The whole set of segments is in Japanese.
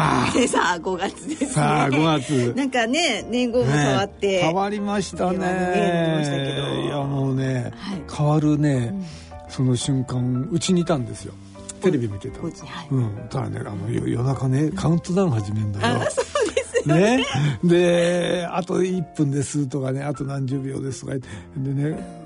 さあでさあ5月ですね。さあ5月。なんかね年号も変わって、ね変わりましたね。変わりましたけど。いやもうね、はい。変わるね、その瞬間うちにいたんですよ。テレビ見てたはい。うん。ただねあの夜夜中ねカウントダウン始めるんだよ。あそうです。よね。ね、であと1分ですとかねあと何十秒ですとか言って。でね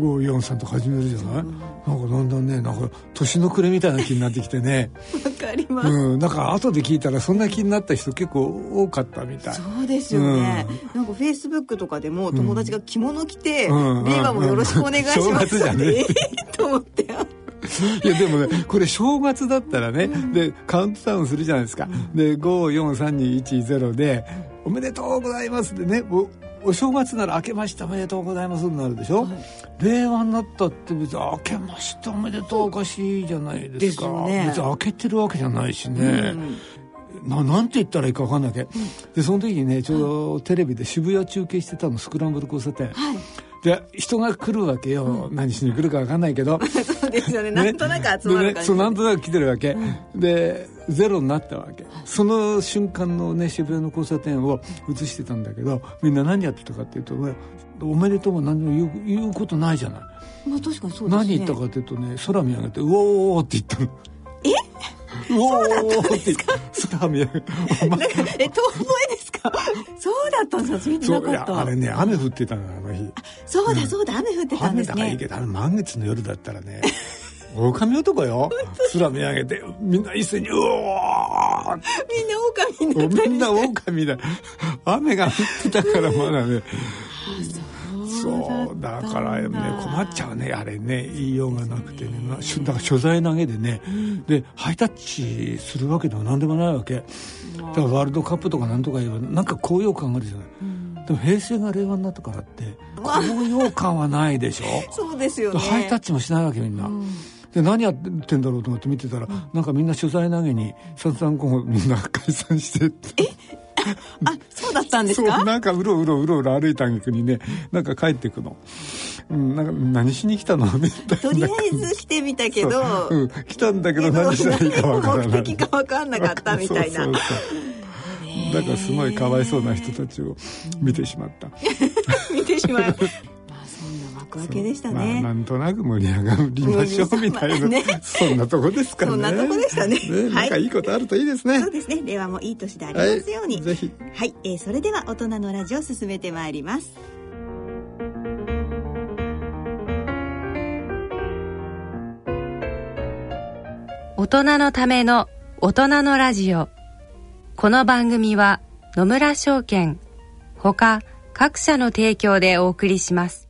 543とか始めるじゃない？なんかだんだんねなんか年の暮れみたいな気になってきてね。わかります、うんなんか後で聞いたらそんな気になった人結構多かったみたい。そうですよね、なんかフェイスブックとかでも友達が着物着て、うん。令和もよろしくお願いします正月じゃね。ええーと思っていやでもねこれ正月だったらね、でカウントダウンするじゃないですか、で54321で「おめでとうございます」でねおお正月なら「明けましておめでとうございます」になるでしょ、令和になったって別に「明けましておめでとう」おかしいじゃないですか。ね。別に明けてるわけじゃないしね、ななんて言ったらいいか分かんないけど、でその時にねちょうどテレビで渋谷中継してたのスクランブル交差点、で人が来るわけよ、何しに来るか分かんないけど。そうですよね。なんとなく集まる感じ、で。ね、そうなんとなく来てるわけ、でゼロになったわけ、その瞬間のね渋谷の交差点を映してたんだけどみんな何やってたかっていうとねおめでとうも何も言う言うことないじゃない、まあ確かにそうですね。何言ったかっていうとね空見上げて「うおー」って言ったのえうおーった空見上げてお前え遠吠えですか？そうだったんですか？見てそういなかっあれね雨降ってたのあの日。そうだそうだ雨降ってたんですね。雨だからいいけどあの満月の夜だったらね 狼男よ。空見上げてみんな一斉に「うおー!」みんな狼みんな狼だ。雨が降ってたからまだねそうだからね困っちゃうねあれね。言いようがなくてね。だから所在投げでね、でハイタッチするわけでも何でもないわけ。だからワールドカップとかなんとか言えばなんか高揚感があるじゃない、でも平成が令和になったからって高揚感はないでしょ？そうですよね。ハイタッチもしないわけみんな、で何やってんだろうと思って見てたら、なんかみんな取材投げに三々五後みんな解散してって あそうだったんですそうかなんかうろうろうろうろ歩いた挙句にねなんか帰ってくの、うん、なんか何しに来たの？みたいなとりあえず来てみたけどそう。うん、来たんだけど何したらいいかわからない。目的が分かんなかったみたいな。だからすごいかわいそうな人たちを見てしまった、見てしまう幕開けでしたまあ、ね、なんとなく盛り上がりましょうみたいな、ね。そんなとこですかね。そんなとこでしたね。はい。なんかいいことあるといいですね、そうですね。令和もいい年であります。ようにはい。ぜひ。はい、えーそれでは大人のラジオ進めてまいります。大人のための大人のラジオ。この番組は野村証券ほか各社の提供でお送りします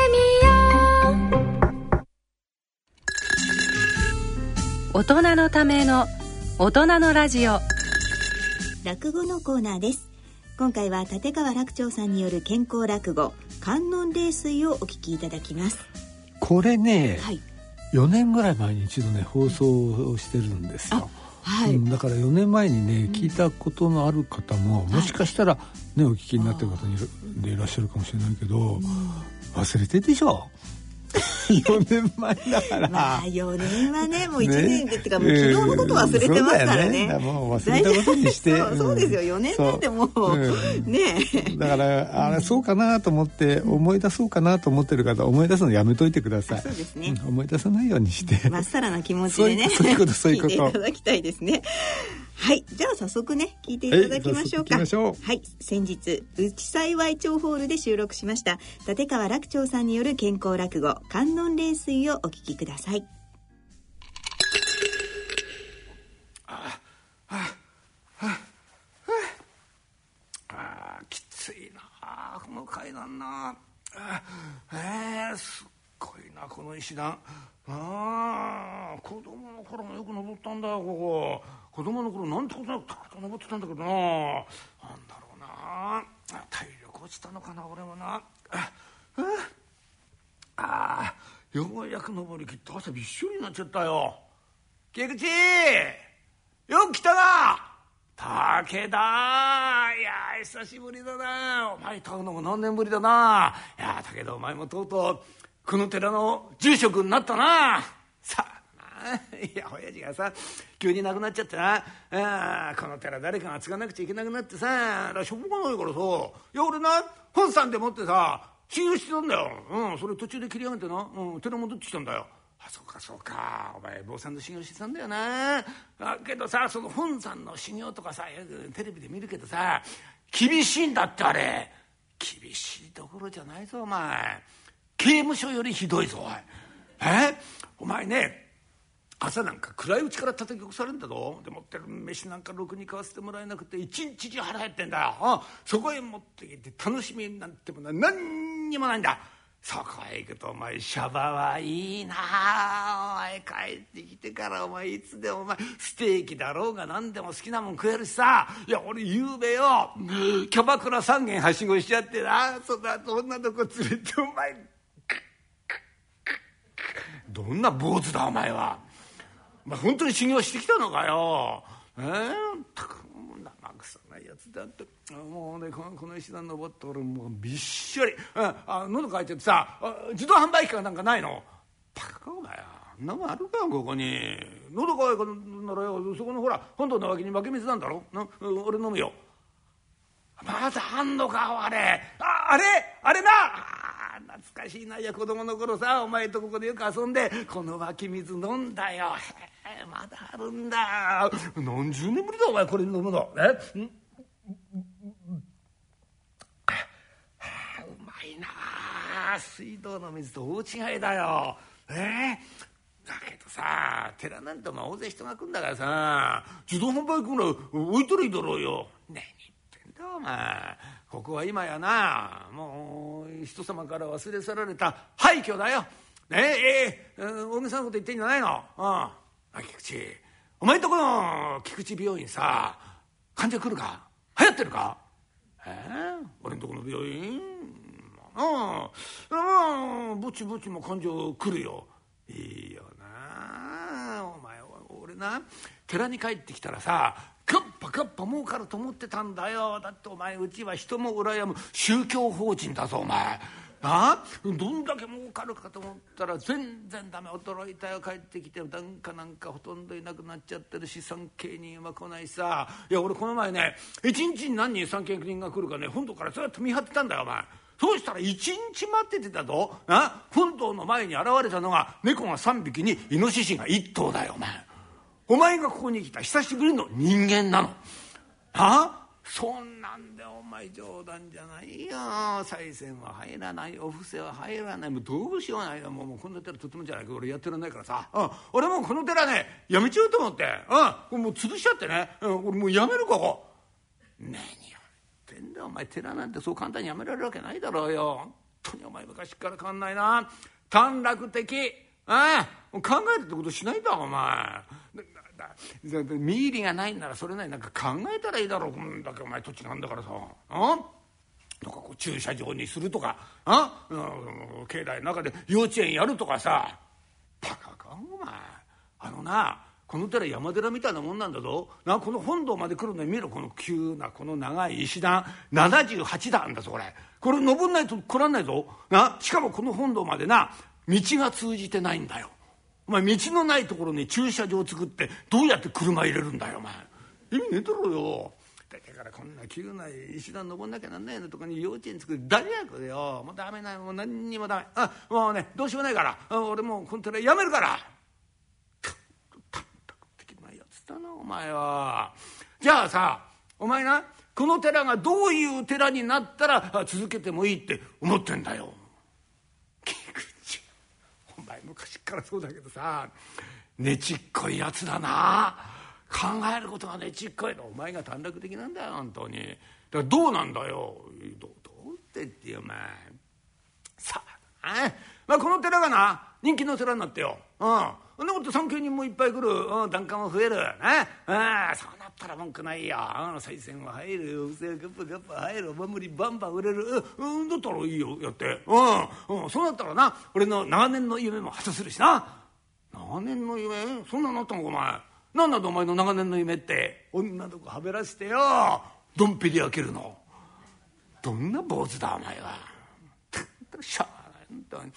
大人のための大人のラジオ。落語のコーナーです。今回は立川楽長さんによる健康落語観音霊水をお聞きいただきます。これね、はい。4年ぐらい前に一度ね放送をしてるんですよ。はい。うんだから4年前にね聞いたことのある方も、もしかしたらねお聞きになってる方にでいらっしゃるかもしれないけど、忘れてるでしょ？4年前だから。まあ4年はねもう1ね年で、ってかもう昨日のこと忘れてますからね,、ね。もう忘れたことにして。そ うそうですよ。4年なんてもう、そううん。ね。だからあれそうかなと思って思い出そうかなと思ってる方思い出すのやめといてください。そうですね。ん思い出さないようにして。まっさらな気持ちでねそういうことそういうことそういうこと。聞いていただきたいですねはいじゃあ早速ね聞いていただきましょうか。はい先日内幸町ホールで収録しました立川楽長さんによる健康落語観音霊水をお聞きください。あーきついなこの階段なあえー、すっごいなこの石段あー子供の頃もよく登ったんだよここ子供の頃なんてことなくたくさん登ってたんだけどな。なんだろうな。体力落ちたのかな俺もな。あああーようやく登りきって汗びっしょりになっちゃったよ。菊池よく来たな。武田いや久しぶりだな。お前と会うのも何年ぶりだな。いや武田お前もとうとうこの寺の住職になったな。さあ いや親父がさ急に亡くなっちゃってな。あこの寺誰かが継がなくちゃいけなくなってさ。だしょうがないからさ。いや俺な本さんでもってさ修行してたんだよ、うん、それ途中で切り上げてな、うん、寺戻ってきたんだよ。あそうかそうか。お前坊さんの修行してたんだよな。あけどさその本山の修行とかさよくテレビで見るけどさ厳しいんだってあれ。厳しいところじゃないぞお前。刑務所よりひどいぞおい。え？お前ね朝なんか暗いうちから叩き起こされるんだぞ。でもってる飯なんかろくに買わせてもらえなくて一日中腹減ってんだよ。あそこへ持ってきて楽しみなんてものは何にもないんだ。そこへ行くとお前シャバはいいな。お前帰ってきてからお前いつでもお前ステーキだろうが何でも好きなもん食えるしさ。いや俺ゆうべよ。キャバクラ3軒はしごしちゃってな。そんな女の子連れてお前どんな坊主だお前は。前本当に修行してきたのかよ。えー、たく生臭ないやつだって。もうねこのこの石段登って俺もうびっしょり、うん、あ喉乾いててさ自動販売機かなんかないの？バカかお前あんなもんあるかここに。喉乾いたならよ。そこのほら本堂の脇に湧き水なんだろ？なうん俺飲むよ。まだあんのかあれ。ああれ？あれな！あ懐かしいな。いや子供の頃さお前とここでよく遊んでこの湧き水飲んだよ。へえまだあるんだ。何十年ぶりだお前これ飲むの。え？ん？あうまいな。水道の水と大違いだよ。え？えだけどさ寺なんてお前大勢人が来んだからさ自動販売機ぐらい置いとるいいだろうよ。何言ってんだお前。ここは今やなもう人様から忘れ去られた廃墟だよ。ね？え？え？ー、大げさなこと言ってんじゃないの。うん。あ菊池。お前んとこの菊池病院さ患者来るか？流行ってるか？えー、俺んとこの病院。ああ。ぼちぼちも患者来るよ。いいよな。お前俺な寺に帰ってきたらさカッパカッパ儲かると思ってたんだよ。だってお前うちは人も羨む。宗教法人だぞお前。あ？どんだけ儲かるかと思ったら全然ダメ。驚いたよ。帰ってきて檀家なんかほとんどいなくなっちゃってるし産経人は来ないさ。いや俺この前ね一日に何人産経人が来るかね本堂からずっと見張ってたんだよお前。そうしたら一日待っててたぞ。あ？本堂の前に現れたのが猫が3匹にイノシシが1頭だよお前。お前がここに来た。久しぶりの人間なの。はあ？そんなんでお前冗談じゃないよ。賽銭は入らない。お布施は入らない。もうどうしようないよ。もうもうこんな寺とてもじゃない。か俺やってらんないからさ、うん、俺もうこの寺ねやめちゃうと思って、うん、もう潰しちゃってね、うん、俺もうやめるここ。何やってんだお前寺なんてそう簡単にやめられるわけないだろうよ。本当にお前昔から変わんないな。短絡的。ああ考えるってことしないんだお前。身入りがないんならそれなりなんか考えたらいいだろう。こんだけお前土地なんだからさ。あとかこう駐車場にするとか。あ、うん、境内の中で幼稚園やるとかさ。バカかお前。あのなこの寺山寺みたいなもんなんだぞ。なこの本堂まで来るのに見ろ。この急なこの長い石段。78段だぞこれ。これ登んないと来らんないぞ。なしかもこの本堂までな道が通じてないんだよ。お前道のないところに駐車場作ってどうやって車入れるんだよお前。意味ねえだろよ。だからこんな急な石段登んなきゃなんないのとこに幼稚園作る。大学でよ。もうダメなもう何にもダメ。あもうねどうしようもないから。俺もうこの寺やめるから。たったく的なやつだなお前は。じゃあさお前なこの寺がどういう寺になったら続けてもいいって思ってんだよ。昔からそうだけどさねちっこいやつだな。考えることがねちっこいのお前が短絡的なんだよ本当に。だからどうなんだよ。どどうってってお前。さあまあ、この寺がな人気の寺になってよ。うんそんなこと参詣人もいっぱい来る、うん、檀家も増える、ね、あそうなったら文句ないよ、うん、賽銭は入る。よ不正ガップガップ入る。お守りバンバン売れる、うん、だったらいいよ。やって、うん。うん、そうなったらな俺の長年の夢も果たせるしな。長年の夢？そんなのあったのかお前。何なんだお前の長年の夢って？女の子はべらしてよ。ドンペリ開けるの。どんな坊主だお前は。しゃ本当に。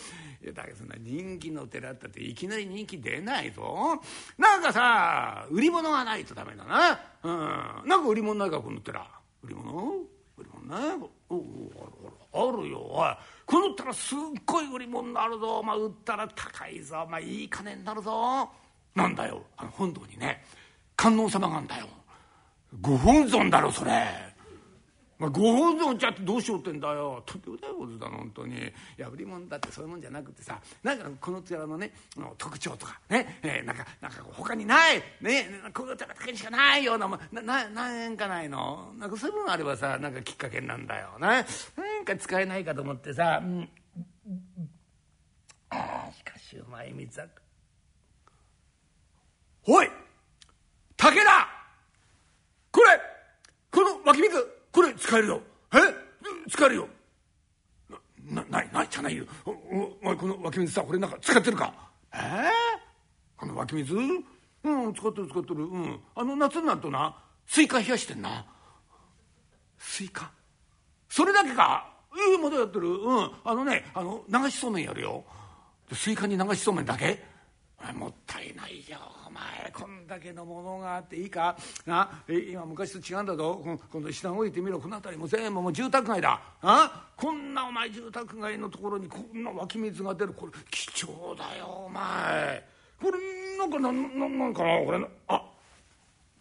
いやだけどそんな人気の寺ったっていきなり人気出ないぞ。なんかさ売り物がないとダメだな。うん。なんか売り物ないかこの寺。売り物？売り物ない？おおあるよ。おい。この寺すっごい売り物になるぞ、まあ、売ったら高いぞ、まあ、いい金になるぞ。なんだよ。あの本堂にね。観音様があんだよ。ご本尊だろそれ。まあ、ご本尊ちゃってどうしようってんだよ。とんでもないことだ本当に。破り物だってそういうもんじゃなくてさ。なんかこの寺のね特徴とかね、えー、なんかなんか他にない。ね。この寺だけにしかないようなもなな何かないの？なんかそういうものあればさなんかきっかけなんだよ。ななんか使えないかと思ってさ、うん、あしかしうまい水はおい！武田！これ！この湧き水！使えるよえ？使えるよ。なないないじゃないよ。おお前この湧き水さこれなんか使ってるか？え？ー、この湧き水？うん使ってる使ってる。うん。あの夏になるとなスイカ冷やしてんな。スイカ？それだけか？ええまだやってる。うん。あのねあの流しそうめんやるよ。スイカに流しそうめんだけ？もったいないよ。お前こんだけのものがあっていいか？な今昔と違うんだぞ。今度下降りてみろ。この辺りも全部もう住宅街だ。あこんなお前住宅街のところにこんな湧き水が出る。これ貴重だよお前。これなんかなんななんかな？これあ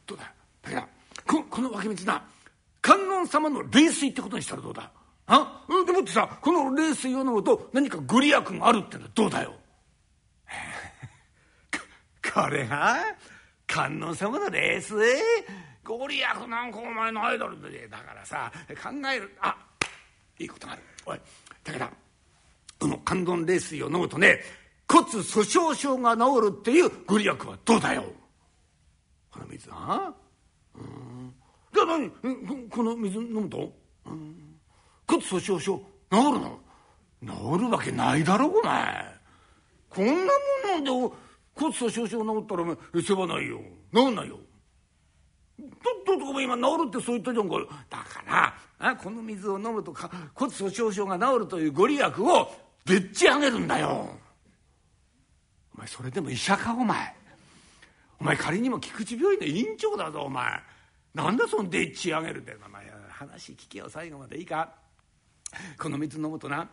どうだ？だけどここの湧き水な観音様の霊水ってことにしたらどうだ？あでもってさこの冷水を飲むと何かご利益があるってのはどうだよ？これが観音様のレース？ご利益なんかお前のアイドルで。だからさ考える。あいいことがある。おいだからこの観音冷水を飲むとね骨粗しょう症が治るっていうご利益はどうだよ？この水は？うん。じゃあ何この水飲むと、うん、骨粗しょう症治るの？治るわけないだろお前。こんなもので骨粗しょう症治ったらお前世話ないよ。治んないよ。とっととお前今治るってそう言ったじゃんか。だからあこの水を飲むとか骨粗しょう症が治るというご利益をでっち上げるんだよ。お前それでも医者かお前。お前仮にも菊池病院の院長だぞお前。なんだそのでっち上げるって。お前話聞けよ最後までいいか。この水飲むとな。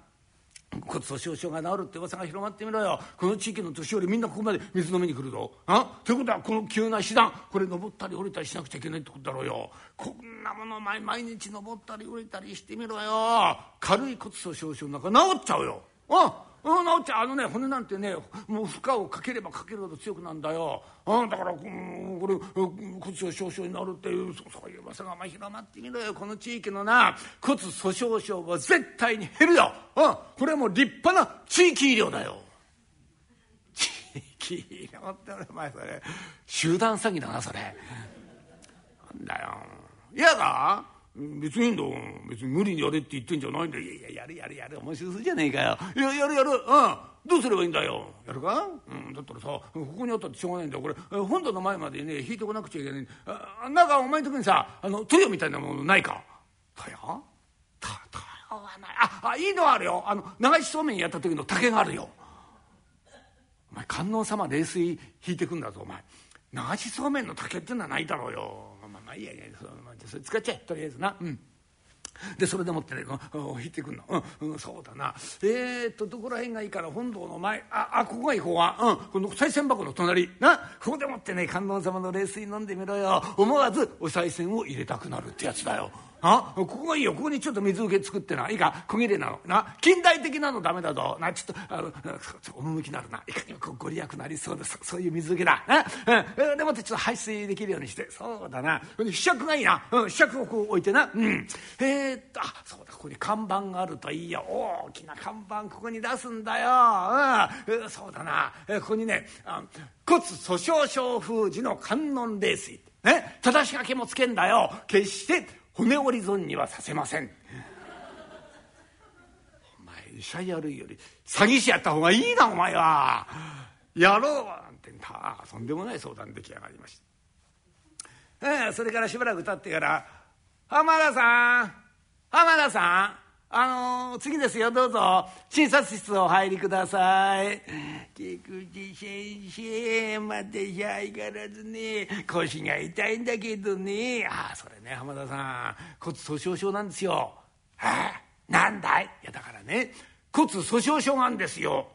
骨粗しょう症が治るって噂が広まってみろよ。この地域の年寄りみんなここまで水飲みに来るぞ。あ？ということはこの急な手段これ登ったり降りたりしなくちゃいけないってことだろうよ。こんなもの毎毎日登ったり降りたりしてみろよ。軽い骨粗しょう症なんか治っちゃうよ。あ？うん、直ちゃんあのね骨なんてねもう負荷をかければかけるほど強くなんだよ、うん、だから、うん、これ骨粗しょう症になるっていうそういう噂がま広まってみろよこの地域のな。骨粗しょう症は絶対に減るよ、うん、これはもう立派な地域医療だよ。地域医療ってお前それ。集団詐欺だなそれ。なんだよ。嫌だ？別にいいんだ。別に無理にやれって言ってんじゃないんだいやいややるやるやる。面白そうじゃねえかよ。いややるやる。うん。どうすればいいんだよ。やるか？うん。だったらさここにあったってしょうがないんだよ。これ本堂の前までね引いてこなくちゃいけない。あなんかお前んとこにさあの豊みたいなものないか？豊た豊はないああいいのあるよ。あの流しそうめんやった時の竹があるよ。お前観音様冷水引いてくんだぞお前。流しそうめんの竹ってのはないだろうよ。まあまあいやいやそれ,、まあ、それ使っちゃえとりあえずな。うん。でそれでもってね引いてくんの、うんうん、そうだな。えー、っとどこら辺がいいから本堂の前。ああここがいい方は、うん、この賽銭箱の隣。な。ここでもってね観音様の冷水飲んでみろよ。思わずお賽銭を入れたくなるってやつだよ。あここがいいよ。ここにちょっと水受け作ってな。いいか？小切れなの。な？近代的なのダメだぞ。なちょっとあの趣なるな。いかにもご利益なりそうですそういう水受けだな、うん、でもってちょっと排水できるようにして。そうだな。ひしゃくがいいな、うん、ひしゃくをこう置いてな、うん、えー、っと。あそうだ。ここに看板があるといいよ。大きな看板。ここに出すんだよ、うん、そうだな、えここにね骨粗しょう症封じの観音冷水。ね？正し書きもつけんだよ。決して骨折り損にはさせません。お前医者やるより詐欺師やった方がいいなお前は。やろうなんてとんでもない相談出来上がりました、えー、それからしばらく経ってから「浜田さん浜田さん。あのー、次ですよ。どうぞ。診察室お入りください」「菊池先生までじゃ相変わらずね。腰が痛いんだけどね。ああそれね浜田さん。骨粗しょう症なんですよ」はあなんだい?」いやだからね。骨粗しょう症なんですよ。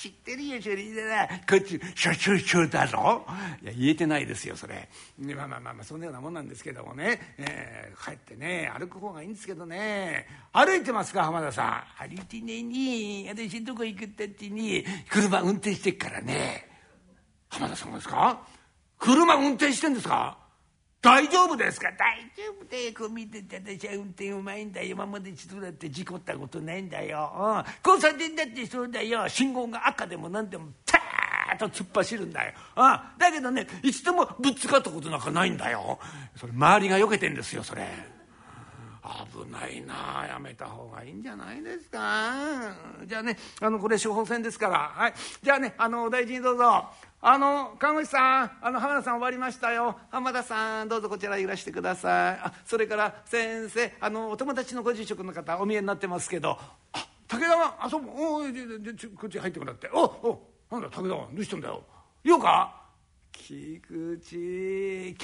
知ってるよそれでなこっち所長長だろいや言えてないですよそれ、まあまあまあまあそんなようなもんなんですけどもね、えー、帰ってね歩く方がいいんですけどね。歩いてますか浜田さん。歩いてねえに。私どこ行くったってに。車運転してっからね。浜田さんですか？車運転してんですか？大丈夫ですか？大丈夫だよ。こう見てて私は運転うまいんだよ。今まで一度だって事故ったことないんだよ、うん、交差点だってそうだよ。信号が赤でも何でもパーッと突っ走るんだよ、うん、だけどねいつでもぶつかったことなんかないんだよ。それ周りがよけてんですよそれ。危ないな。やめた方がいいんじゃないですか？じゃあねあのこれ処方箋ですから。はい。じゃあねあの大事にどうぞ。あの看護師さんあの浜田さん終わりましたよ。浜田さんどうぞこちらいらしてください。あそれから先生あのお友達のご住職の方お見えになってますけど。あ武田はあそうおおこっち入ってもらって。おおなんだ武田はどうしたんだよ。ようか。菊池今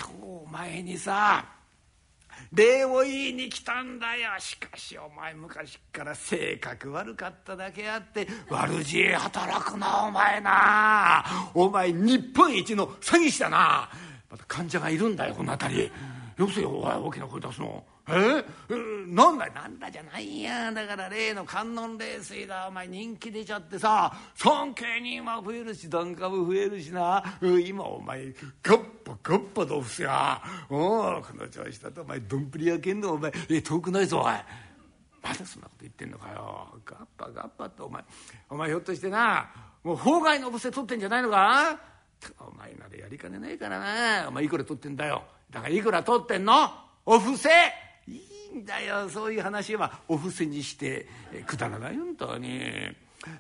日前にさ礼を言いに来たんだよ。しかしお前昔から性格悪かっただけあって悪知恵働くなお前な。お前日本一の詐欺師だな。また患者がいるんだよこの辺り。よくせよお前大きな声出すの。え？なんだなんだじゃないや。だから例の観音冷水だ。お前人気出ちゃってさ。尊敬人は増えるし檀家も増えるしな。今お前ガッパガッパと伏せや。おこの調子だとお前どんぷり焼けんの。お前え遠くないぞおい。まだそんなこと言ってんのかよ。ガッパガッパってお前。お前ひょっとしてなもう法外のお伏せ取ってんじゃないのか？お前ならやりかねないからな。お前いくら取ってんだよ。だからいくら取ってんの？お布施。いいんだよそういう話は。お布施にしてくだらない本当に。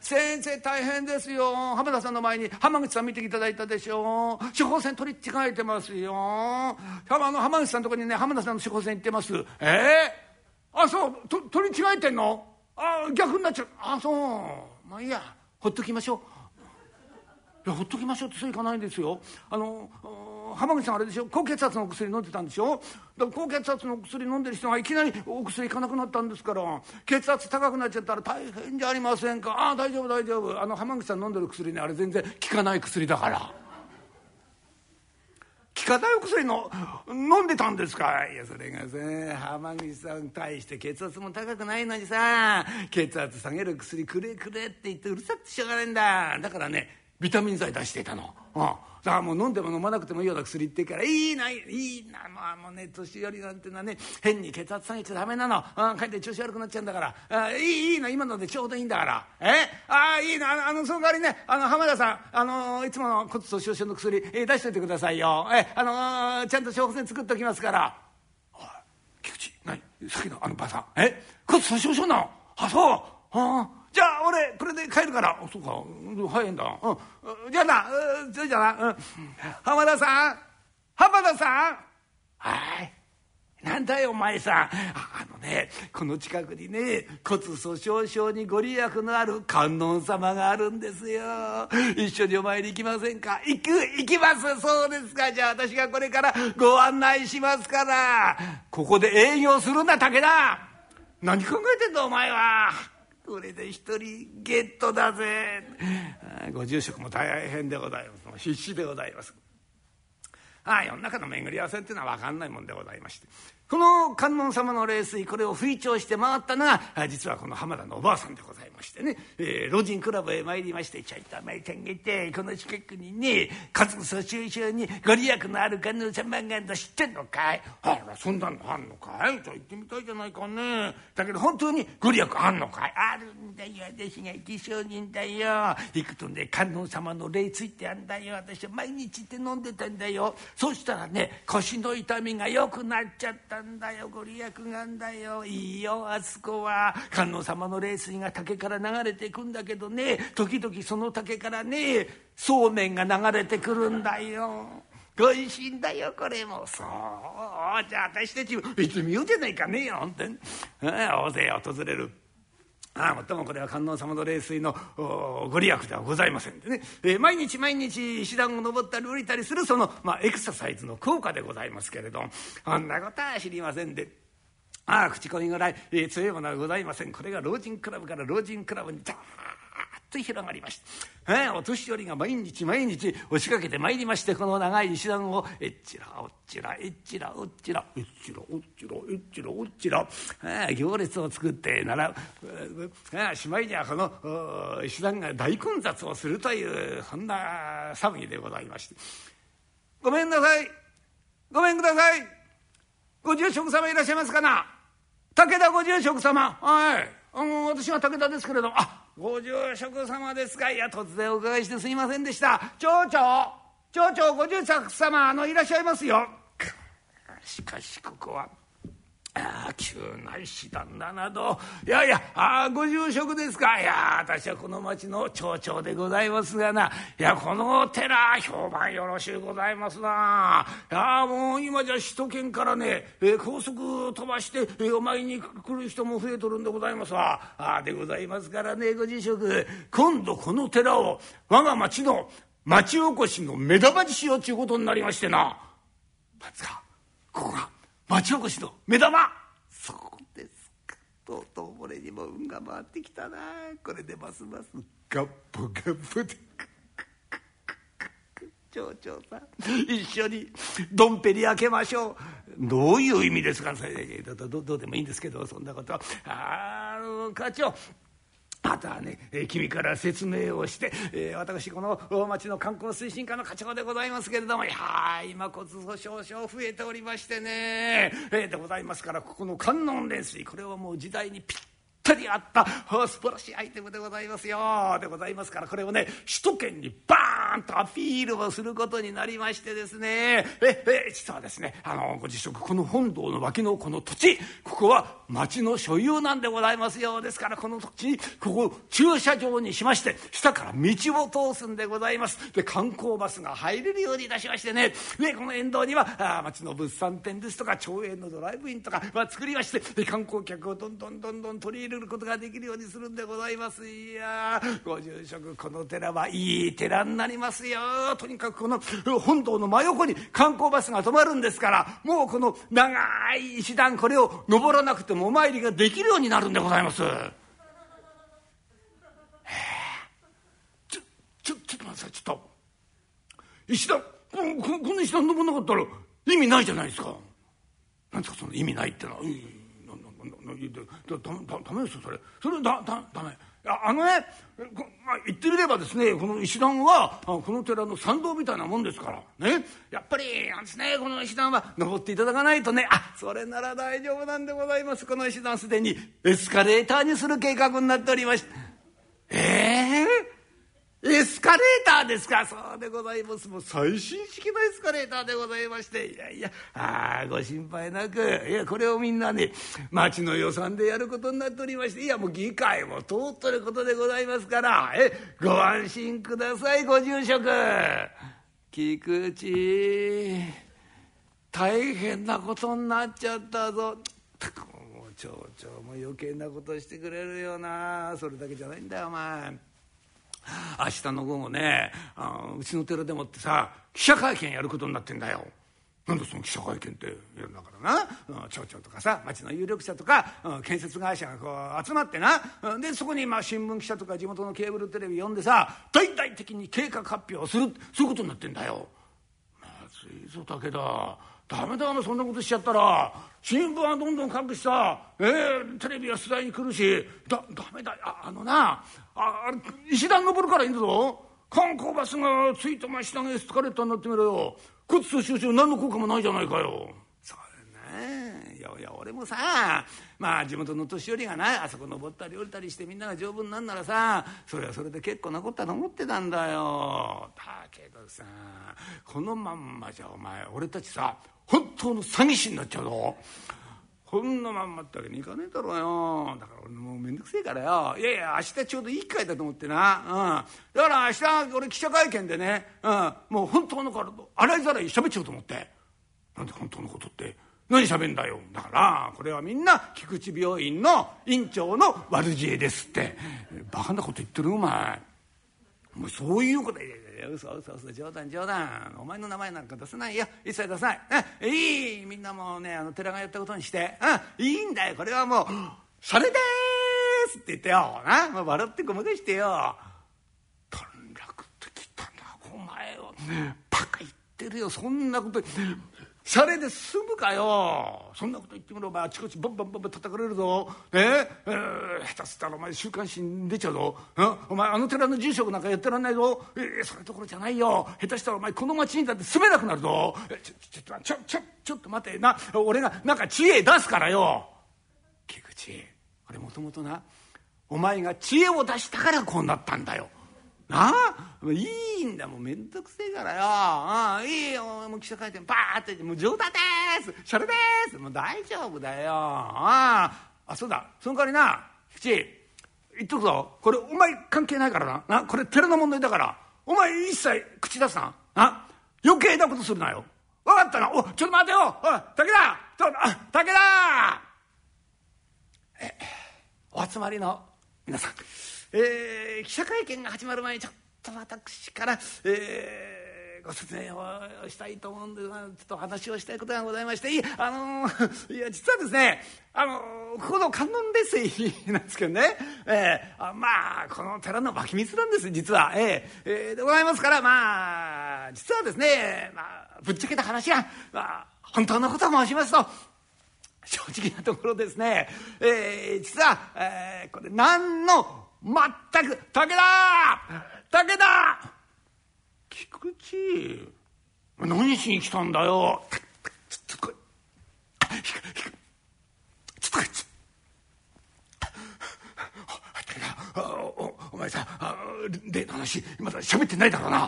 先生大変ですよ。浜田さんの前に浜口さん見ていただいたでしょ。処方箋取り違えてますよ。浜の浜口さんのとこにね浜田さんの処方箋行ってます。え？ー、あそう。と取り違えてんの？あ逆になっちゃう。あそう。まあいいや。ほっときましょう。いやほっときましょうってそういかないんですよ。あの浜口さんあれでしょ？高血圧のお薬飲んでたんでしょ？だ高血圧のお薬飲んでる人がいきなりお薬いかなくなったんですから血圧高くなっちゃったら大変じゃありませんか？ああ大丈夫大丈夫。あの浜口さん飲んでる薬ねあれ全然効かない薬だから。効かない薬の飲んでたんですか？いやそれがさ浜口さんに対して血圧も高くないのにさ血圧下げる薬くれくれって言ってうるさくてしょうがないんだ。だからねビタミン剤出してたの。うん。だからもう飲んでも飲まなくてもいいような薬ってから「いいないいなまあもうね年寄りなんてのはね変に血圧下げちゃダメなの。あ帰って調子悪くなっちゃうんだから。あいいいいの今のでちょうどいいんだから。え？あいいなあのその代わりねあの浜田さんあのいつもの骨粗しょう症の薬、え出しといてくださいよ。えあのちゃんと処方箋作っておきますから。おい菊池何？さっきのあのばあさん。え？骨粗しょう症なの？あそう。ああじゃあ俺これで帰るから。そうか。早いんだ。うん。じゃあな。それじゃあな、うん、浜田さん。浜田さん。はい。なんだよお前さん。あのねこの近くにね骨粗しょう症にご利益のある観音様があるんですよ。一緒にお参り行きませんか？行く行きます。そうですか。じゃあ私がこれからご案内しますから。ここで営業するんだ武田。何考えてんだお前は。これで一人ゲットだぜ。ご住職も大変でございます。必死でございます。ああ世の中の巡り合わせっていうのは分かんないもんでございまして。この観音様の霊水これを吹聴して回ったのが実はこの浜田のおばあさんでございましてね、えー、老人クラブへ参りまして「ちょいとお前ちゃんがいて。この近くにね家族総集にご利益のある観音様があるの知ってんのかい?」「あらそんなのあんのかい?」「じゃあ行ってみたいじゃないかね。だけど本当にご利益あんのかい?」「あるんだよ。私が生き証人だよ。行くとね観音様の霊ついてあんだよ。私は毎日って飲んでたんだよ。そしたらね腰の痛みが良くなっちゃった。んだよご利益があんだよ。いいよあそこは。観音様の冷水が竹から流れてくんだけどね。時々その竹からねそうめんが流れてくるんだよ。ごいしいんだよこれも。そう。じゃあ私たちも行ってみようじゃないかね本当に。大勢訪れる。ああもっともこれは観音様の霊水のご利益ではございませんでね、えー、毎日毎日石段を登ったり降りたりするその、まあ、エクササイズの効果でございますけれどあんなことは知りませんで。ああ口コミぐらい、えー、強いものはございません。これが老人クラブから老人クラブにダーッと広がりました、えー、お年寄りが毎日毎日押しかけてまいりましてこの長い石段をえっちらおっちらえっちらおっちらえっちらおっちらえっちらおっちら、えー、行列を作って並ぶ、えー、しまいにはこの石段が大混雑をするというそんな騒ぎでございまして「ごめんなさい。ごめんください。ご住職様いらっしゃいますかな。武田ご住職様。はい。あの私は武田ですけれども。あご住職様ですか？いや突然お伺いしてすいませんでした。町長町長ご住職様あのいらっしゃいますよ。しかしここは急な石段だなど。いやいやあご住職ですか？いや私はこの町の町長でございますがな。いやこの寺評判よろしゅうございますな。いやもう今じゃ首都圏からね、え高速飛ばして、えお参りに来る人も増えとるんでございますわ。あでございますからねご住職。今度この寺を我が町の町おこしの目玉にしようちゅうことになりましてな。なんですかここが。町おこしの目玉。そうですか。とうとう俺にも運が回ってきたな。これでますます。ガッポガッポで。町長さん一緒にドンペリ開けましょう。どういう意味ですか。それどどうでもいいんですけどそんなことは。あの課長またね、え、君から説明をして、えー、私この大町の観光推進課の課長でございますけれどもいや今骨粗しょう症増えておりましてね、えー、でございますからここの観音霊水これはもう時代にぴったりあった素晴らしいアイテムでございますよでございますからこれをね首都圏にバーンとアピールをすることになりましてですね。ええ実はですねあのご自職この本堂の脇のこの土地ここは町の所有なんでございますようですからこの土地ここ駐車場にしまして下から道を通すんでございます。で観光バスが入れるようにいたしましてね。でこの沿道にはあ町の物産展ですとか町営のドライブインとか、まあ、作りまして観光客をどんどんどんどん取り入れることができるようにするんでございます。いやご住職この寺はいい寺になりますよ。とにかくこの本堂の真横に観光バスが止まるんですからもうこの長い石段これを登らなくてもお参りができるようになるんでございます。ちょちょちょっと待ってください。ちょっと。石段ここの石段登らなかったら意味ないじゃないですか。なんですかその意味ないってのは。だダメですよそれ。それだだダメ。あのね、まあ、言ってみればですねこの石段はこの寺の参道みたいなもんですからね。やっぱりですねこの石段は登っていただかないとねあそれなら大丈夫なんでございます。この石段すでにエスカレーターにする計画になっておりまして。エスカレーターですか？そうでございます。もう最新式のエスカレーターでございまして。いやいや、ああ、ご心配なく。いや、これをみんなね、町の予算でやることになっておりまして、いや、もう議会も通っとることでございますから、え、ご安心ください、ご住職。菊池、大変なことになっちゃったぞ。もう町長も余計なことしてくれるよな。それだけじゃないんだよ、お前。明日の午後ねうちの寺でもってさ記者会見やることになってんだよ。なんでその記者会見ってやるんだからな、町長とかさ町の有力者とか、建設会社がこう集まってな。でそこにまあ新聞記者とか地元のケーブルテレビ呼んでさ大々的に計画発表をするそういうことになってんだよ。まずいぞ武田。ダメだなそんなことしちゃったら。新聞はどんどん書くしさ、えー、テレビは取材に来るし。だダメだ。ああのなあ石段登るからいいんだぞ観光バスがついた真下にエスカレータになってみろよ靴と収集何の効果もないじゃないかよ。そうねいやいや俺もさまあ地元の年寄りがなあそこ登ったり降りたりしてみんなが丈夫になんならさそれはそれで結構なことだと思ってたんだよ。だけどさこのまんまじゃお前俺たちさ本当の詐欺師になっちゃうぞ。こんなまんまってわけにいかねえだろうよ。だから俺もうめんどくせえからよ。いやいや明日ちょうどいい機会だと思ってな、うん、だから明日俺記者会見でね、うん、もう本当のこと洗いざらい喋っちゃうと思って。なんで本当のことって何喋んだよ。だからこれはみんな菊池病院の院長の悪知恵ですって。バカなこと言ってるお前。お前そういうことや嘘嘘嘘冗談冗談。お前の名前なんか出さないよ。一切出さない。いいみんなもねあの寺がやったことにして。あいいんだよ。これはもう「それです」って言ってよ。な、まあ、笑ってごまかしてよ。短絡ってきたな。お前をバカ言ってるよ。そんなこと。シャレで済むかよ。そんなこと言ってみろお前あちこちバンバンバンバン叩かれるぞ。ねえー、下手すったらお前週刊誌に出ちゃうぞ、ん、お前あの寺の住職なんかやってらんないぞ、えー、それどころじゃないよ。下手したらお前この町にだって住めなくなるぞ。ちょちょちょちょちょちょっと待て。な俺がなんか知恵出すからよ。菊池俺もともとなお前が知恵を出したからこうなったんだよ。なあ？いいんだもうめんどくせえからよ。ああいいよもう記者会見バーってもう冗談です。シャレです。もう大丈夫だよ。あああそうだ。その代わりな菊池言っとくぞ。これお前関係ないからな。なこれ寺の問題だから。お前一切口出すな。な余計なことするなよ。分かったな。おちょっと待てよ。おい武田ちょあ武田。えお集まりの皆さん。えー、記者会見が始まる前にちょっと私から、えー、ご説明をしたいと思うんですがちょっと話をしたいことがございましていあのー、いや実はですねあの、ここの観音霊水なんですけどね、えー、あまあこの寺の湧き水なんです実は、えーえー、でございますからまあ実はですね、まあ、ぶっちゃけた話が、まあ、本当のことを申しますと正直なところですね、えー、実は、えー、これ何のまったく武田!武田!菊池!何しに来たんだよ!ちょっとこれちょっとこれおお前さ例の話まだ喋ってないだろうな!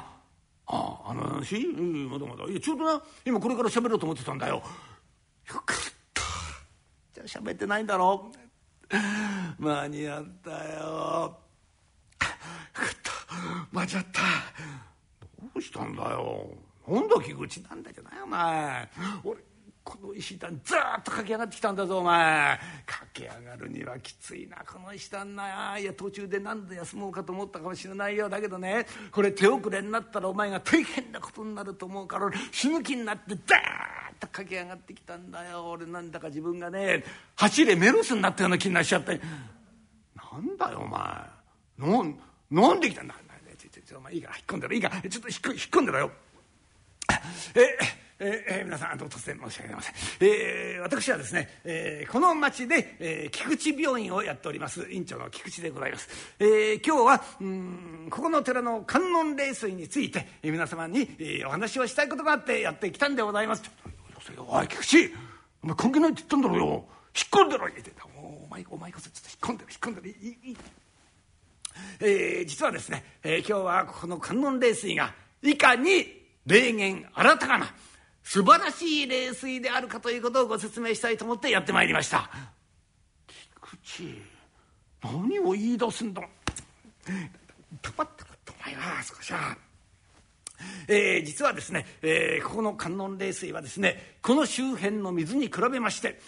あああの話、うん、まだまだ。いやちょうどな。今これから喋ろうと思ってたんだよ。よかった。じゃあ喋ってないんだろう 間に合ったよ。よかった間違った。どうしたんだよ。なんだ木口なんだじゃないお前。俺この石段ずっと駆け上がってきたんだぞお前。駆け上がるにはきついなこの石段な。いや途中で何で休もうかと思ったかもしれないよ。だけどねこれ手遅れになったらお前が大変なことになると思うから死ぬ気になってザーッと駆け上がってきたんだよ。俺なんだか自分がね走れメロスになったような気になっちゃって。なんだよお前。なんなんで来た。んだちょちょちょお前いいから引っ込んでろいいから。ちょっと引っ込んでろよ。ええー、皆さん突然申し訳ありません、えー、私はですね、えー、この町で、えー、菊池病院をやっております。院長の菊池でございます、えー、今日はうんここの寺の観音霊水について、えー、皆様に、えー、お話をしたいことがあってやってきたんでございます。おい菊池お前関係ないって言ったんだろうよ。引っ込んでろ言ってた。お前お前こそちょっと引っ込んでろ引っ込んでろ。いいえー、実はですね、えー、今日はこの観音冷水がいかに霊言新たかな素晴らしい冷水であるかということをご説明したいと思ってやってまいりました。菊池何を言い出すんだ。止まったかとお前は少しは。えー、実はですね、えー、ここの観音冷水はですねこの周辺の水に比べまして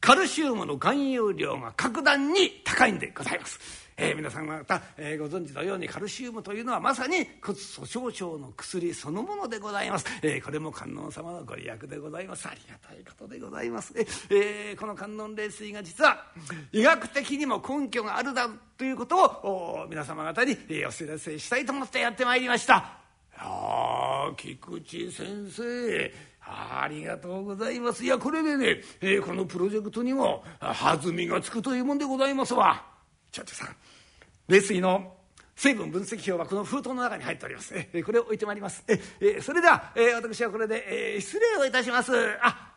カルシウムの含有量が格段に高いんでございます。えー、皆さん方、えー、ご存知のようにカルシウムというのはまさに骨粗しょう症の薬そのものでございます、えー、これも観音様のご利益でございます。ありがたいことでございます、えー、この観音冷水が実は医学的にも根拠があるだということを皆様方にお知らせしたいと思ってやってまいりました。あ菊池先生ありがとうございますいやこれでね、えー、このプロジェクトにも弾みがつくというもんでございますわちょっとさん冷水の成分分析表はこの封筒の中に入っております。えこれを置いてまいります。ええそれでは、え私はこれで、え失礼をいたします。あ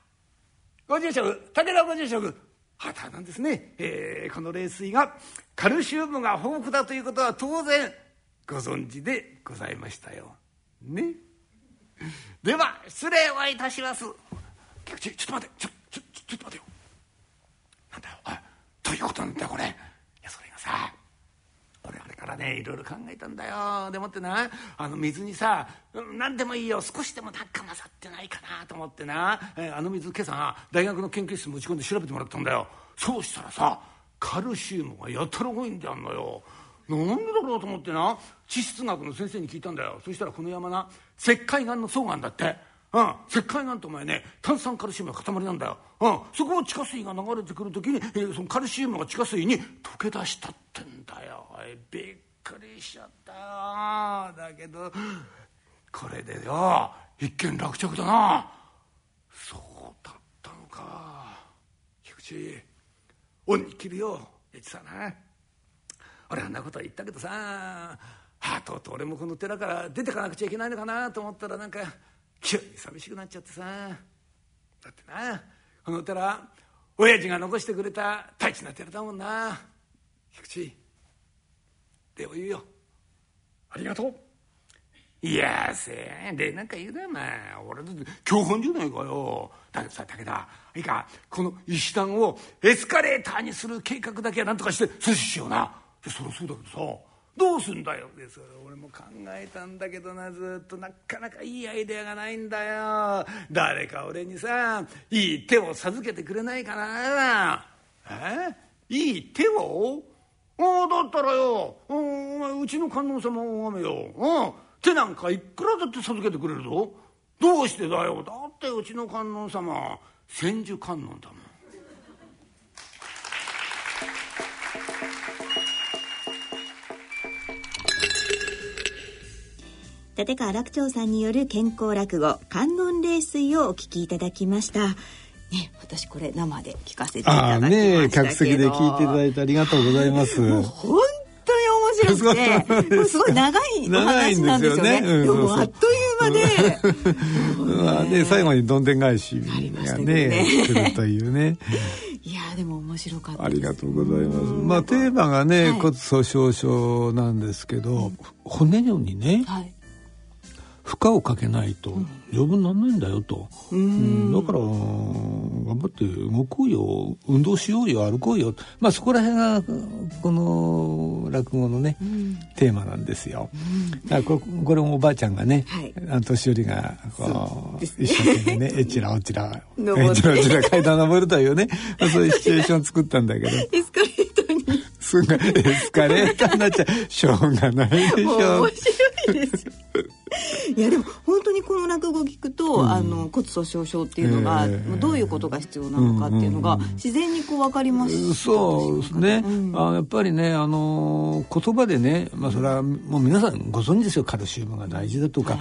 ご住職武田ご住職はたなんですね、えー、この冷水がカルシウムが豊富だということは当然ご存知でございましたよ。ね。では失礼をいたします。菊池ちょっと待ってちょちょちょっと待てよ。なんだよおいどういうことなんだよこれ。いやそれがさ俺あれからねいろいろ考えたんだよでもってなあの水にさ何でもいいよ少しでもなんか混ざってないかなと思ってな、えー、あの水今朝大学の研究室持ち込んで調べてもらったんだよそうしたらさカルシウムがやたら多いんであんのよなんでだろうと思ってな地質学の先生に聞いたんだよ。そしたらこの山な石灰岩の層がんだって。うん、石灰岩ってお前ね炭酸カルシウムの塊なんだよ、うん、そこを地下水が流れてくる時に、えー、そのカルシウムが地下水に溶け出したってんだよ。びっくりしちゃった。よだけどこれでよ一件落着だな。そうだったのか。菊池恩に切るよ言ってたな俺あんなことは言ったけどさはあとうとう俺もこの寺から出てかなくちゃいけないのかなと思ったらなんか急に寂しくなっちゃってさ。だってなこの寺親父が残してくれた大事な寺だもんな。菊池礼を言うよ。ありがとう。いやせ礼なんか言うなよまあ俺だって教本じゃないかよ。だけどさ武田。いいかこの石段をエスカレーターにする計画だけはなんとかして阻止しようなそりゃそうだけどさどうすんだよでそれ俺も考えたんだけどなずっとなかなかいいアイデアがないんだよ。誰か俺にさいい手を授けてくれないかな。え？いい手を？ああだったらよお前うちの観音様を拝めよ、うん、手なんかいくらだって授けてくれるぞ。どうしてだよ。だってうちの観音様千手観音だもん。立川楽長さんによる健康落語観音霊水をお聞きいただきました。ね、私これ生で聞かせていただきましたね、客席で聞いていただいてありがとうございます。本当に面白くて、すごい長いお話なんですよね。よねうん、あっという間で。まあね、最後にどんでん返しがね、ね来るというね。いやでも面白かったありがとうございます。まあテーマがね、はい、骨粗しょう症なんですけど、骨のにね、はい、負荷をかけないと丈夫にならないんだよと、うん、だから頑張って動こうよ。運動しようよ歩こうよ。まあそこら辺がこの落語のね、うん、テーマなんですよ、うん、ここれもおばあちゃんがね、はい、あの年寄りがこう、ね、一生懸命ねえちらおちらえちらおちら階段登るというね そういうシチュエーション作ったんだけど。エスカレーターに。すがエスカレーターになっちゃう。しょうがないでしょ。面白いですよいやでも本当にこの落語聞くと、うん、あの骨粗しょう症っていうのが、えー、どういうことが必要なのかっていうのが、自然にこう分かります、そうですね、うん、あやっぱりねあの言葉でね、まあ、それはもう皆さんご存知ですよ。カルシウムが大事だとか、は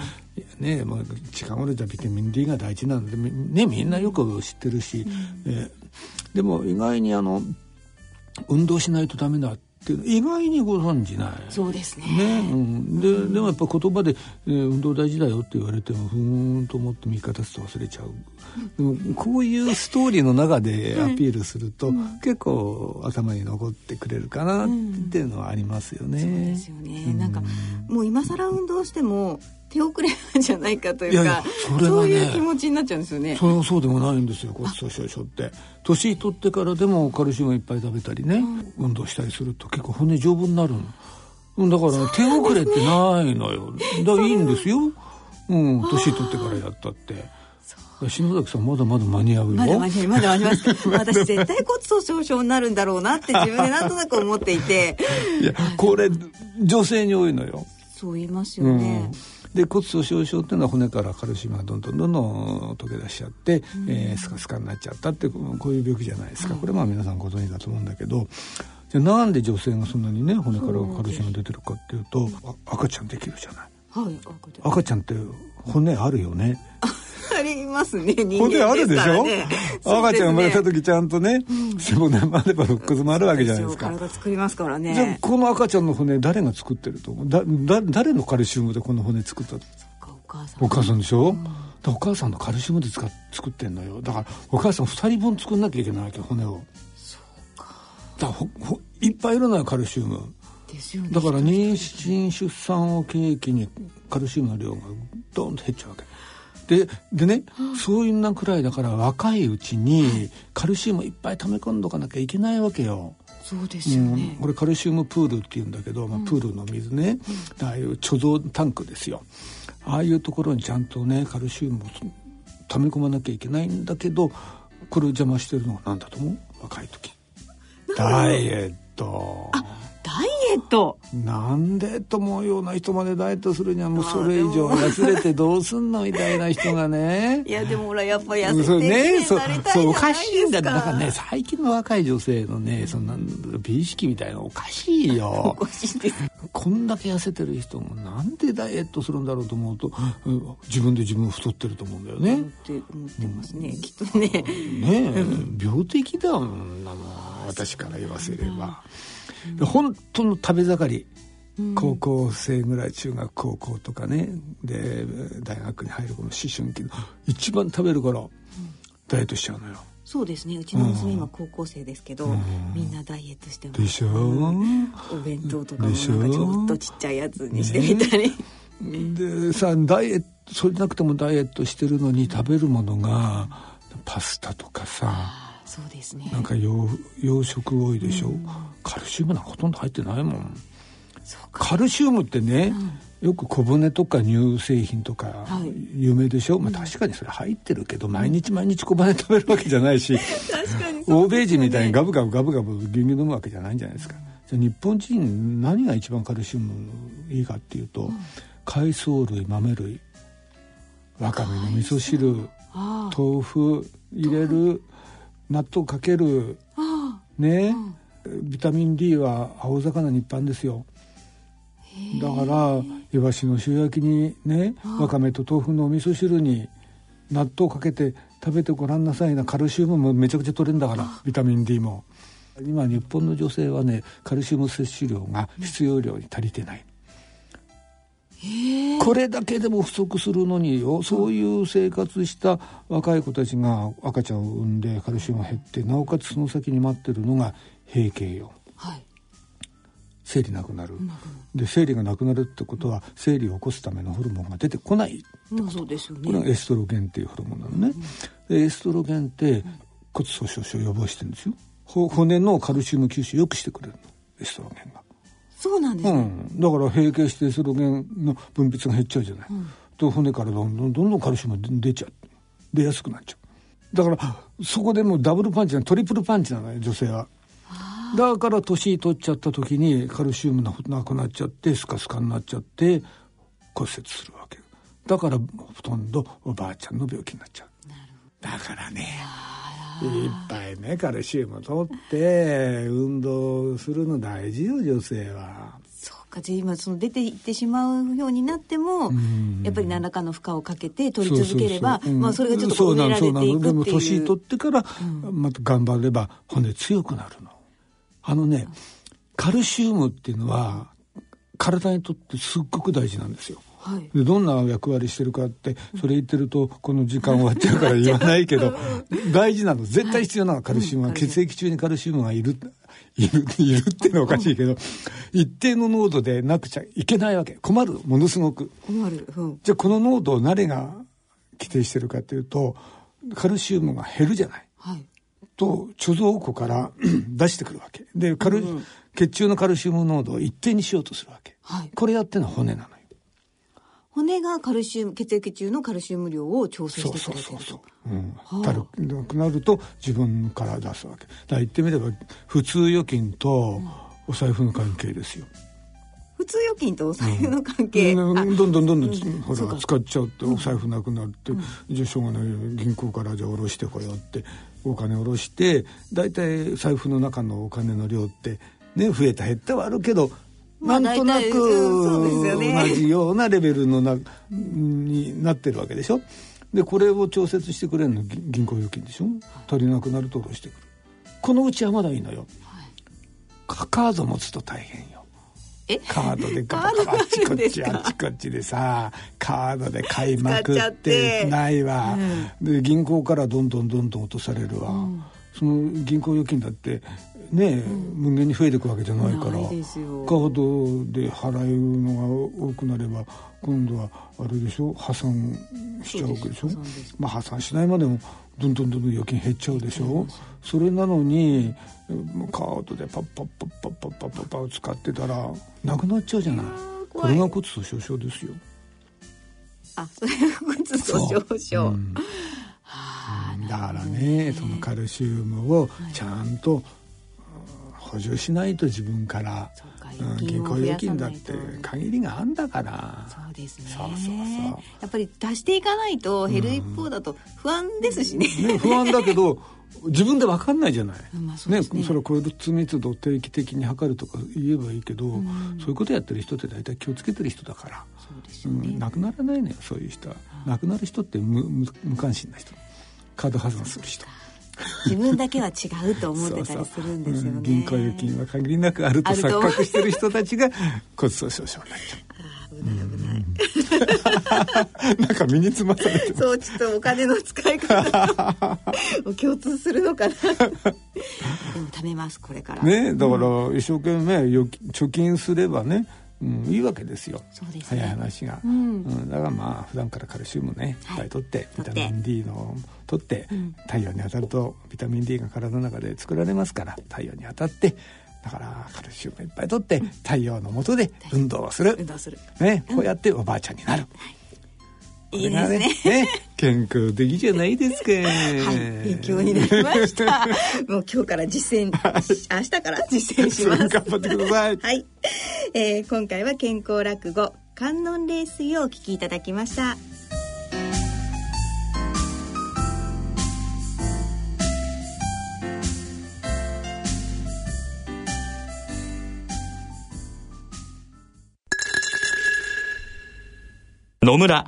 い、ねまあ、近頃じゃビタミン D が大事なんで、ね、みんなよく知ってるし、うん、えー、でも意外にあの運動しないとダメだってっていうの意外にご存じない。そうですね。ね、うん、ででもやっぱ言葉で、えー、運動大事だよって言われてもふーんと思って3日経つと忘れちゃう、でもこういうストーリーの中でアピールすると、うん、結構頭に残ってくれるかなっていうのはありますよね、うん、そうですよね、なんかもう今更運動しても手遅れなんじゃないかというかいやいやそれ、ね、そういう気持ちになっちゃうんですよね。それはそうでもないんですよ骨粗しょう症って。年取ってからでもカルシウムいっぱい食べたりね、うん、運動したりすると結構骨丈夫になるの。だから、ね、手遅れってないのよ。だからいいんですよ。うん年取ってからやったって。篠崎さんまだまだ間に合うよ。まだ間に合いまだ間に合います私絶対骨粗しょう症になるんだろうなって自分でなんとなく思っていて。いやこれ女性に多いのよ。そう言いますよね、うんで骨粗しょう症っていうのは骨からカルシウムがどんどんどんどん溶け出しちゃって、うん、えー、スカスカになっちゃったってこういう病気じゃないですか、これまあ皆さんご存知だと思うんだけどじゃなんで女性がそんなにね骨からカルシウム出てるかっていうと赤ちゃんできるじゃない。はい、赤ちゃんって骨あるよね。ありますね骨あるでしょ、ね、赤ちゃん生まれた時ちゃんとね、背骨もあれば肋骨もあるわけじゃないですか。体作りますからね。じゃあこの赤ちゃんの骨誰が作ってると思う？だだ誰のカルシウムでこの骨作った？お母さん。でしょ、うん、お母さんのカルシウムで使作ってんのよ。だからお母さん2人分作んなきゃいけないわけ骨を。そうか。だからほほいっぱいいるのよカルシウム。ですよね、だから妊娠出産を契機にカルシウムの量がドンと減っちゃうわけででね、そういうなくらいだから若いうちにカルシウムいっぱい溜め込んどかなきゃいけないわけよ。そうですよね、うん、これカルシウムプールっていうんだけど、まあ、プールの水ね、うん、ああいう貯蔵タンクですよ。ああいうところにちゃんとねカルシウムを溜め込まなきゃいけないんだけどこれを邪魔してるのは何だと思う？若い時。ダイエット。ダイエット。なんでと思うような人までダイエットするにはもうそれ以上痩せれてどうすんのみたいな人がね。いやでもほらやっぱ痩せてねそうそうおかしいんだだからね最近の若い女性のねそんな美意識みたいなおかしいよ。おかしいです。こんだけ痩せてる人もなんでダイエットするんだろうと思うと、うん、自分で自分太ってると思うんだよね。って思ってますね、うん、きっとね。ね病的だもんなも私から言わせれば。本当の食べ盛り。高校生ぐらい中学高校とかね。で大学に入るこの思春期の。一番食べる頃、ダイエットしちゃうのよ。そうですね。うちの娘今高校生ですけど、うん、みんなダイエットしてます。でしょ、お弁当とかもなんかちょっとちっちゃいやつにしてみたり、ね、でさダイエットそれなくてもダイエットしてるのに食べるものがパスタとかさそうですね。なんか洋洋食多いでしょ、うん、カルシウムなんかほとんど入ってないもん。カルシウムってね、うん、よく小骨とか乳製品とか有名でしょ、はい、まあ、確かにそれ入ってるけど、うん、毎日毎日小骨食べるわけじゃないし。確かに、ね、欧米人みたいにガブガブガブガブ牛乳飲むわけじゃないんじゃないですか、じゃ日本人何が一番カルシウムいいかっていうと、海藻類豆類わかめの味噌汁豆腐入れる納豆かけるね、ビタミン D は青魚に一般ですよ。だからイワシの塩焼きにねわかめと豆腐のお味噌汁に納豆かけて食べてごらんなさいな。カルシウムもめちゃくちゃ取れるんだからビタミン D も。今日本の女性はねカルシウム摂取量が必要量に足りてない、これだけでも不足するのによそういう生活した若い子たちが赤ちゃんを産んでカルシウムが減ってなおかつその先に待ってるのが閉経よ、はい、生理なくなる、で生理がなくなるってことは生理を起こすためのホルモンが出てこないってこと、そうですよね、これがエストロゲンっていうホルモンなのね、でエストロゲンって骨粗しょう症を予防してるんですよ。骨のカルシウム吸収よくしてくれるの。エストロゲンが。そうなんです、ね、うん、だから閉経してスロゲンの分泌が減っちゃうじゃない、うん、と骨からどんどんどんどんカルシウム出ちゃう。出やすくなっちゃう。だからそこでもうダブルパンチなトリプルパンチなのよ女性は。だから年取っちゃった時にカルシウムなくなっちゃってスカスカになっちゃって骨折するわけ。だからほとんどおばあちゃんの病気になっちゃう。だからねいっぱいねカルシウム取って運動するの大事よ女性は。そうかじゃあ今その出ていってしまうようになっても、やっぱり何らかの負荷をかけて取り続ければまあそれがちょっと埋められていくっていう。でも年取ってからまた頑張れば骨強くなるの。あのねカルシウムっていうのは体にとってすっごく大事なんですよ。はい、でどんな役割してるかってそれ言ってるとこの時間終わっちゃうから言わないけど 大事なの絶対必要なのはカルシウムは、血液中にカルシウムがいるいるいるっていうのはおかしいけど、一定の濃度でなくちゃいけないわけ。困る。ものすごく。困る、うん、じゃあこの濃度を誰が規定してるかっていうとカルシウムが減るじゃない、はい、と貯蔵庫から 出してくるわけ。でカル、うん、血中のカルシウム濃度を一定にしようとするわけ、はい、これやってるのは骨なの。よ骨がカルシウム血液中のカルシウム量を調整してくれてるそうそうそうそう、うんたるなくなると自分から出すわけ。だから言ってみれば普通預金とお財布の関係ですよ、普通預金とお財布の関係、うん、どんどんどんどん、ほら使っちゃうとお財布なくなって、うん、じゃあしょうがない銀行からじゃあ下ろしてこようってお金下ろして大体財布の中のお金の量ってね増えた減ったはあるけどなんとなく同じようなレベルのなになってるわけでしょ？でこれを調節してくれるの銀行預金でしょ？足りなくなると下ろしてくる。このうちはまだいいのよ、はい、カード持つと大変よ。カードでガバガバあちこちあちこちでさカードで買いまくって。ないわ、うん、で銀行からどんどんどんどん落とされるわ、うん、その銀行預金だってね、無限に増えていくわけじゃないからカードで払うのが多くなれば今度はあれでしょ破産しちゃうわけでしょ。まあ破産しないまでもどんどんどんどん預金減っちゃうでしょそれなのにカードでパッパッパッパッパッパッパッパッ使ってたらなくなっちゃうじゃないこれが骨粗しょう症ですよあそれが骨粗しょう症、うん、だからねそのカルシウムをちゃんと、補充しないと自分から銀行預金だって限りがあんだから。そうですね。そうそうそう。やっぱり出していかないと減る一方だと不安ですしね。うん、ね不安だけど 自分で分かんないじゃない、まあそね、ねそれを骨密度を定期的に測るとか言えばいいけど、うん、そういうことやってる人って大体気をつけてる人だから。そうですね、うん、亡くならないのよそういう人は。亡くなる人って無無関心な人。カード破産する人 自分だけは違うと思ってたりするんですよね。うん、銀行預金は限りなくあると錯覚してる人たちが骨粗しょう症になっちゃう。危ない危ない。なんか身につまされてそうちょっとお金の使い方を共通するのかな。でも貯めますこれから。ねだから一生懸命貯金すればねうん、いいわけですよ。そうです、ね、早い話が、うん、うん、だからまあ普段からカルシウムねい。っぱい取って、ビタミン D の取って、うん、太陽に当たるとビタミン D が体の中で作られますから太陽に当たってだからカルシウムいっぱい取って、太陽の下で運動をする。運動する、ね、こうやっておばあちゃんになる、はい。いいですねね健康的じゃないですか。はい、勉強になりました。もう今日から実践、明日から実践します。頑張ってください。はい、えー、今回は健康落語観音冷水をお聞きいただきました。野村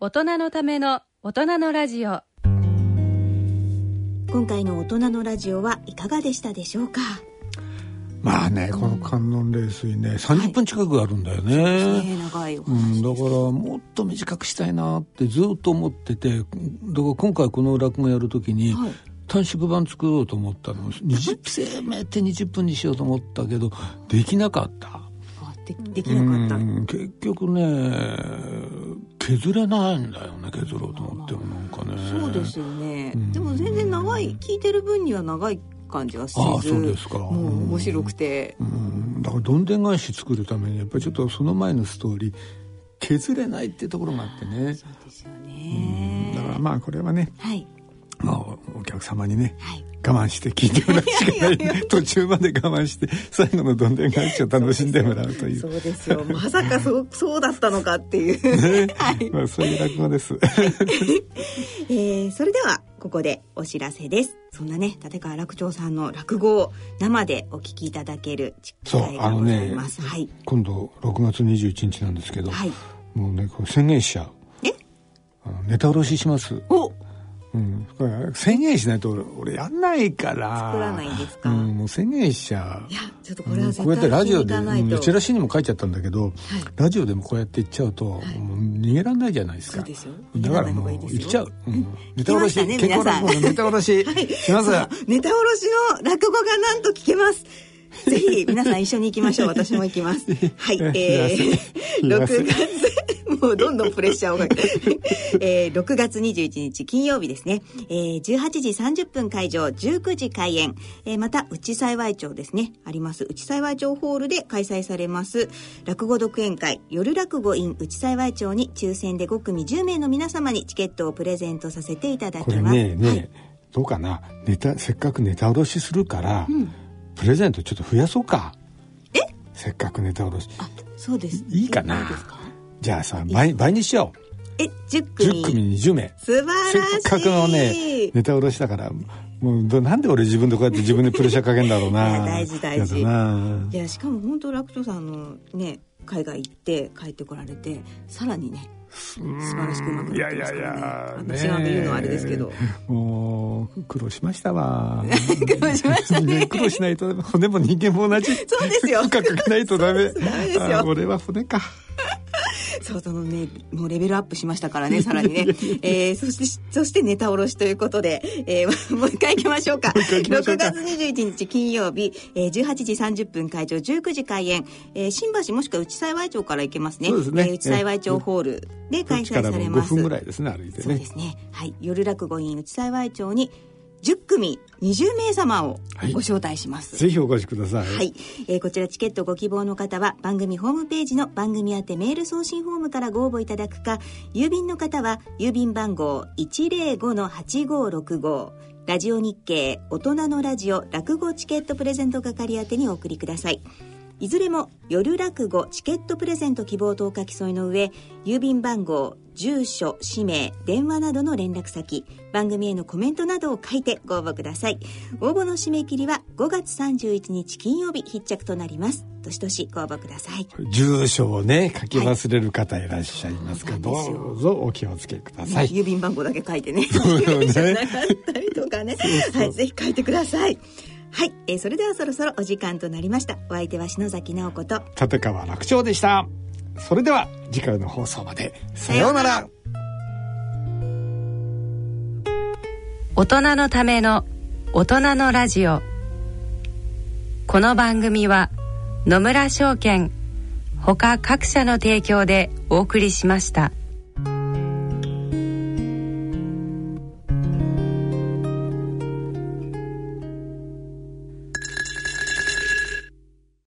大人のための大人のラジオ。今回の大人のラジオはいかがでしたでしょうか？まあね、この観音冷水ね、30分近くあるんだよね。はい、長いうん、だからもっと短くしたいなってずっと思ってて、だから今回この落語やるときに、はい、短縮版作ろうと思ったの。20せめて20分にしようと思ったけどできなかった。あでできなかった。うん。結局ね削れないんだよね削ろうと思ってもなんかね。そうですよね、うん。でも全然長い聞いてる分には長い感じはせずああそうですか。もう面白くて、うん。だからどんでん返し作るためにやっぱりちょっとその前のストーリー削れないっていうところがあってね。そうですよね。だからまあこれはね、はい。まあ、おお客様にね。はい我慢して聞いてもらうしかない。途中まで我慢して最後のどんでん返しを楽しんでもらうという。そうですよ。まさかそうそうだったのかっていう、ね。はい。まあ、そういう落語です。えーそれではここでお知らせです。そんなね立川楽長さんの落語を生でお聞きいただける機会がございます、はい今度6月21日なんですけど、はい。もうね宣言しちゃうネタ卸しします、おうん、宣言しないと俺やんないから。作らないんですか？うん、もう宣言しちゃう。いやちょっとこれは絶こうやってラジオで、うんチラシにも書いちゃったんだけど、ラジオでもこうやって言っちゃうと、もう逃げられないじゃないですか。そうですよ。だからもう言っちゃう。うん、ネタ卸し、聞きましたね健康落語のネタ卸し。します。ネタ卸しの落語がなんと聞けます。ぜひ皆さん一緒に行きましょう。私も行きます。はい。えー、6月、もうどんどんプレッシャーをかけて、えー、6月21日金曜日ですね。えー、18時30分会場、19時開演。えー、また、内幸町ですね。あります。内幸町ホールで開催されます。落語独演会、夜落語 in 内幸町に抽選で5組10名の皆様にチケットをプレゼントさせていただきます。ねね、はいどうかなネタせっかくネタ卸しするから、プレゼントちょっと増やそうか。え？せっかくネタ卸し。あ、そうです。いいかな？いいですか？じゃあさ倍倍にしよう。え、10組。10組に10名素晴らしい。せっかくのねネタ卸しだからもうどなんで俺自分でこうやって自分でプレッシャーかけんだろう いなや大事大事。いや、しかも本当楽長さんのね、海外行って帰ってこられて、さらにね、素晴らしくうまくいなってますやいやいからね。や私は言うのはあれですけど。もう苦労しましたわ。苦労しましたね。苦労しないと骨も人間も同じ。そうですよ。負荷かけないとダメ。ダメですよ。あ俺は骨か そう、そのね、もうレベルアップしましたからね、さらにね。えー、そして、そしてネタ卸しということで、えー、もう一回行きましょうか。う一回行きましょ6うか月21日金曜日、えー、18時30分会場、19時開演、えー、新橋もしくは内幸町から行けますね。そうですねえー内幸町ホールで開催されます。5分ぐらいですね歩いてねそうですね。はい。夜落語院内幸町に10組20名様をはい。ご招待します。ぜひお越しください。はい、えーこちらチケットご希望の方は番組ホームページの番組宛てメール送信フォームからご応募いただくか郵便の方は郵便番号105-8565ラジオ日経大人のラジオ落語チケットプレゼント係宛てにお送りくださいいずれも夜落語チケットプレゼント希望とお書き添えの上郵便番号住所氏名電話などの連絡先番組へのコメントなどを書いてご応募ください。応募の締め切りは5月31日金曜日必着となります。どしどしご応募ください。住所をね書き忘れる方いらっしゃいますか。ら、そうなんですよ。どうぞお気をつけください、郵便番号だけ書いてね。そうよね。なかったりとかね。はいぜひ書いてくださいはい、えーそれではそろそろお時間となりました。お相手は篠崎直子と。立川楽長でした。それでは次回の放送まで。さようなら。大人のための大人のラジオ。この番組は野村証券ほか各社の提供でお送りしました。